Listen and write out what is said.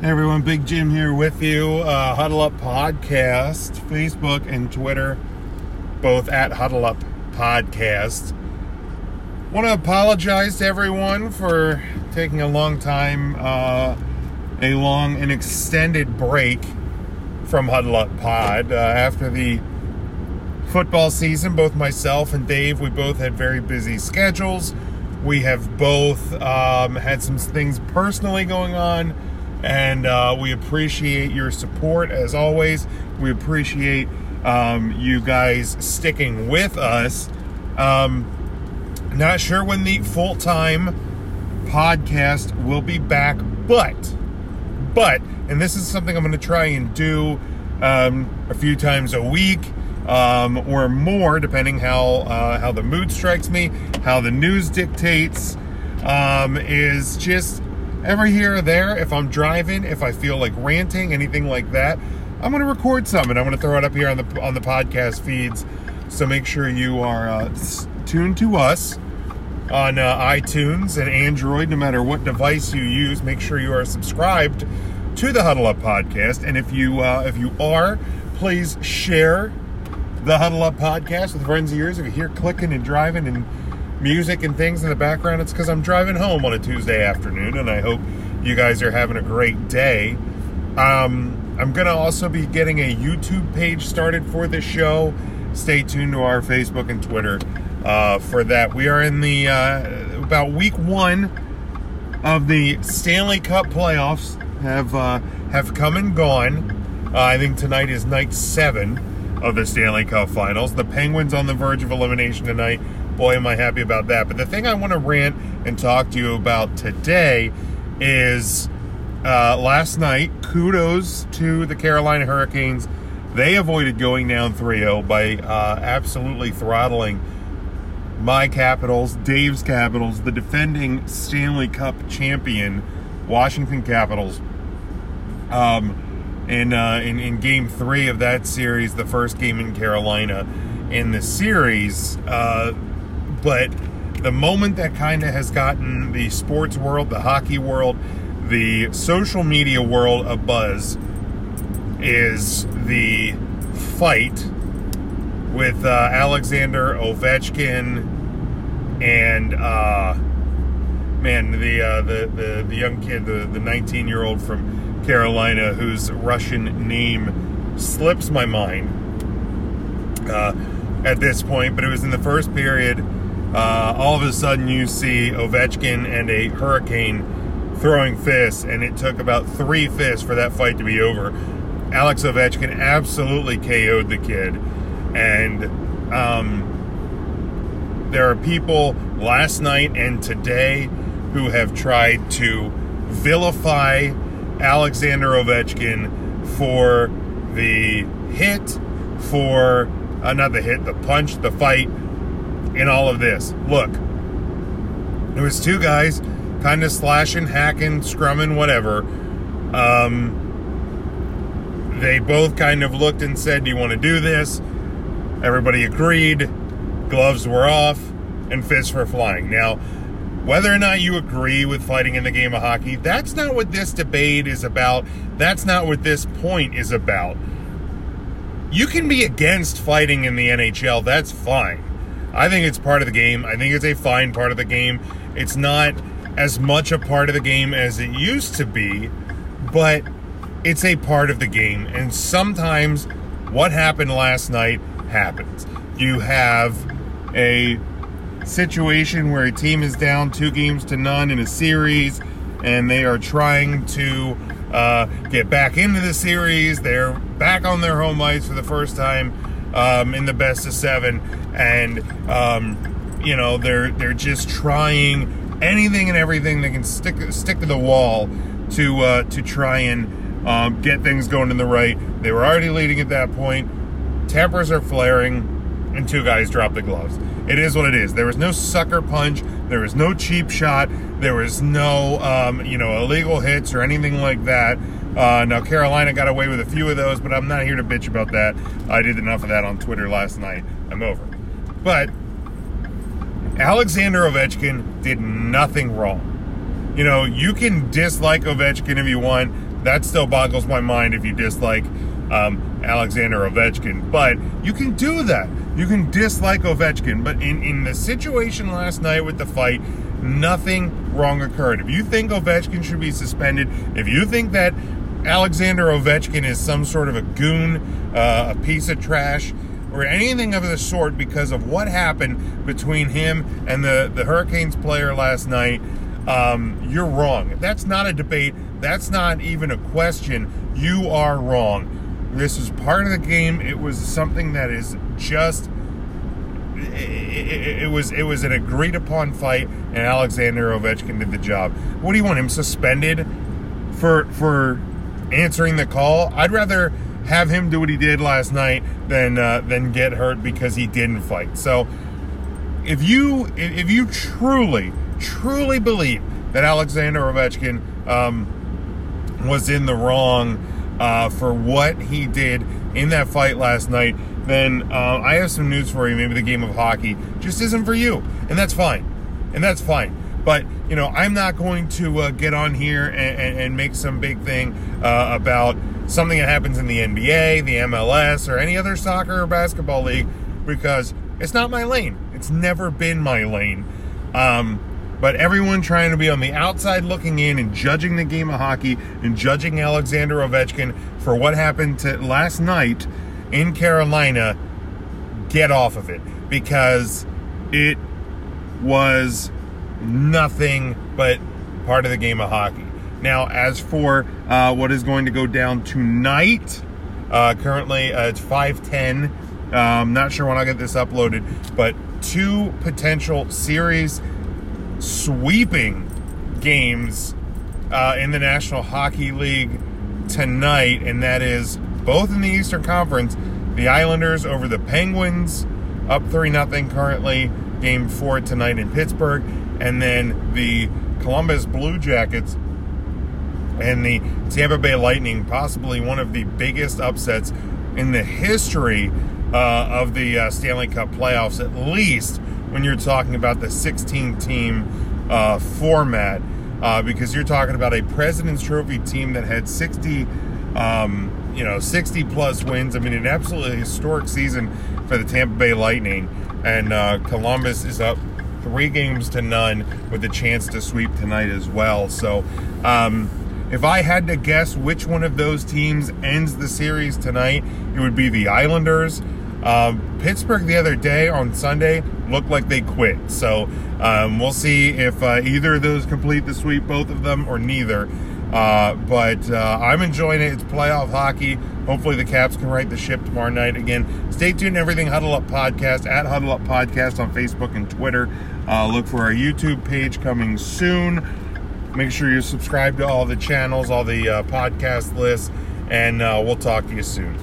Hey everyone, Big Jim here with you. Uh, Huddle Up Podcast, Facebook and Twitter, both at Huddle Up Podcast. Want to apologize to everyone for taking a long time, uh, a long and extended break from Huddle Up Pod. Uh, after the football season, both myself and Dave, we both had very busy schedules. We have both um, had some things personally going on and uh, we appreciate your support as always. We appreciate um, you guys sticking with us. Um, not sure when the full time podcast will be back, but, but, and this is something I'm going to try and do um, a few times a week. Um, or more, depending how uh, how the mood strikes me, how the news dictates, um, is just every here or there, if I'm driving, if I feel like ranting, anything like that, I'm going to record some and I'm going to throw it up here on the on the podcast feeds. So make sure you are uh, tuned to us on uh, iTunes and Android, no matter what device you use. Make sure you are subscribed to the Huddle Up podcast, and if you uh, if you are, please share the Huddle Up podcast with friends of yours. If you hear clicking and driving and music and things in the background, it's because I'm driving home on a Tuesday afternoon, and I hope you guys are having a great day. Um, I'm going to also be getting a YouTube page started for this show. Stay tuned to our Facebook and Twitter uh, for that. We are in the uh, about week one of the Stanley Cup playoffs have uh, have come and gone. Uh, I think tonight is night seven of the Stanley Cup Finals. The Penguins on the verge of elimination tonight boy, am I happy about that. But the thing I want to rant and talk to you about today is uh, last night, kudos to the Carolina Hurricanes. They avoided going down 3 0 by uh, absolutely throttling my Capitals, Dave's Capitals, the defending Stanley Cup champion, Washington Capitals. Um, in, uh, in, in game three of that series, the first game in Carolina in the series, uh, but the moment that kind of has gotten the sports world, the hockey world, the social media world a buzz is the fight with uh, Alexander Ovechkin and uh, man, the, uh, the the the young kid, the the 19 year old from Carolina, whose Russian name slips my mind uh, at this point, but it was in the first period uh, all of a sudden you see Ovechkin and a Hurricane throwing fists, and it took about three fists for that fight to be over. Alex Ovechkin absolutely KO'd the kid, and um, there are people last night and today who have tried to vilify Alexander Ovechkin for the hit, for uh, not the hit, the punch, the fight in all of this. Look, it was two guys kind of slashing, hacking, scrumming, whatever. Um, they both kind of looked and said, Do you want to do this? Everybody agreed. Gloves were off and fists were flying. Now, whether or not you agree with fighting in the game of hockey, that's not what this debate is about. That's not what this point is about. You can be against fighting in the NHL, that's fine. I think it's part of the game. I think it's a fine part of the game. It's not as much a part of the game as it used to be, but it's a part of the game. And sometimes what happened last night happens. You have a situation where a team is down two games to none in a series and they are trying to uh, get back into the series. They're back on their home ice for the first time um, in the best of seven, and um, you know they're they're just trying anything and everything they can stick stick to the wall to uh, to try and um, get things going in the right. They were already leading at that point. Tempers are flaring, and two guys drop the gloves. It is what it is. There was no sucker punch. There was no cheap shot. There was no, um, you know, illegal hits or anything like that. Uh, now, Carolina got away with a few of those, but I'm not here to bitch about that. I did enough of that on Twitter last night. I'm over. But Alexander Ovechkin did nothing wrong. You know, you can dislike Ovechkin if you want. that still boggles my mind if you dislike um, Alexander Ovechkin. But you can do that. You can dislike Ovechkin. But in, in the situation last night with the fight, nothing wrong occurred. If you think Ovechkin should be suspended, if you think that Alexander Ovechkin is some sort of a goon, uh, a piece of trash, or anything of the sort because of what happened between him and the, the Hurricanes player last night, um, you're wrong. That's not a debate. That's not even a question. You are wrong. This is part of the game. It was something that is just. It, it, it, was it was an agreed upon fight, and Alexander Ovechkin did the job. What do you want him suspended for for answering the call? I'd rather have him do what he did last night than uh, than get hurt because he didn't fight. So if you if you truly truly believe that Alexander Ovechkin um, was in the wrong uh, for what he did in that fight last night, then uh, I have some news for you. Maybe the game of hockey just isn't for you, and that's fine, and that's fine. But you know, I'm not going to uh, get on here and, and, and, make some big thing uh, about something that happens in the NBA, the MLS, or any other soccer or basketball league because it's not my lane. It's never been my lane. Um, but everyone trying to be on the outside looking in and judging the game of hockey and judging Alexander Ovechkin for what happened to last night in Carolina, get off of it because it was nothing but part of the game of hockey. Now, as for uh, what is going to go down tonight, uh, currently uh, it's 5:10. Um, not sure when I'll get this uploaded, but two potential series sweeping games uh, in the National Hockey League tonight, and that is both in the Eastern Conference. The Islanders over the Penguins, up three nothing currently. Game four tonight in Pittsburgh, and then the Columbus Blue Jackets and the Tampa Bay Lightning, possibly one of the biggest upsets in the history uh, of the uh, Stanley Cup playoffs, at least when you're talking about the 16 team uh, format, uh, because you're talking about a President's Trophy team that had 60. Um, you know, 60 plus wins. I mean, an absolutely historic season for the Tampa Bay Lightning. And uh, Columbus is up three games to none with a chance to sweep tonight as well. So, um, if I had to guess which one of those teams ends the series tonight, it would be the Islanders. Um, Pittsburgh the other day on Sunday looked like they quit. So um, we'll see if uh, either of those complete the sweep, both of them, or neither. Uh, but uh, I'm enjoying it. It's playoff hockey. Hopefully the Caps can right the ship tomorrow night. Again, stay tuned. Everything Huddle Up Podcast at Huddle Up Podcast on Facebook and Twitter. Uh, look for our YouTube page coming soon. Make sure you subscribe to all the channels, all the uh, podcast lists, and uh, we'll talk to you soon.